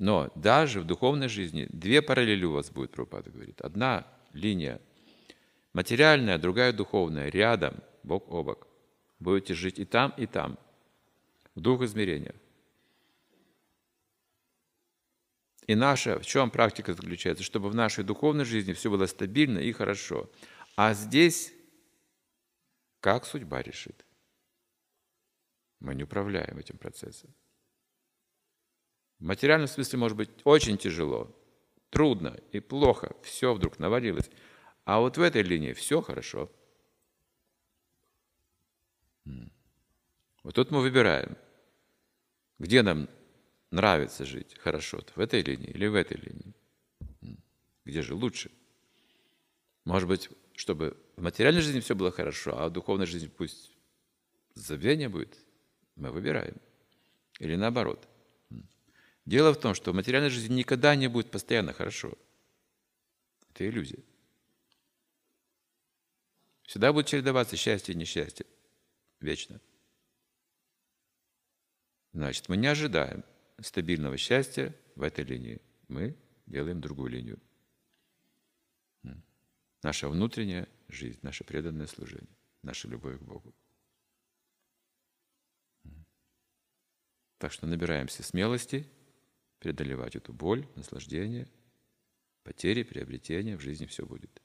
Но даже в духовной жизни две параллели у вас будет, Прабхупада говорит. Одна линия материальная, другая духовная, рядом, бок о бок. Будете жить и там, и там, в двух измерениях. И наша, в чем практика заключается? Чтобы в нашей духовной жизни все было стабильно и хорошо. А здесь как судьба решит? Мы не управляем этим процессом. В материальном смысле может быть очень тяжело, трудно и плохо, все вдруг навалилось. А вот в этой линии все хорошо. Вот тут мы выбираем, где нам нравится жить хорошо, в этой линии или в этой линии. Где же лучше? Может быть, чтобы в материальной жизни все было хорошо, а в духовной жизни пусть забвение будет, мы выбираем. Или наоборот. Дело в том, что в материальной жизни никогда не будет постоянно хорошо. Это иллюзия. Всегда будет чередоваться счастье и несчастье. Вечно. Значит, мы не ожидаем стабильного счастья в этой линии. Мы делаем другую линию. Наша внутренняя жизнь, наше преданное служение, наша любовь к Богу. Так что набираемся смелости преодолевать эту боль, наслаждение, потери, приобретения, в жизни все будет.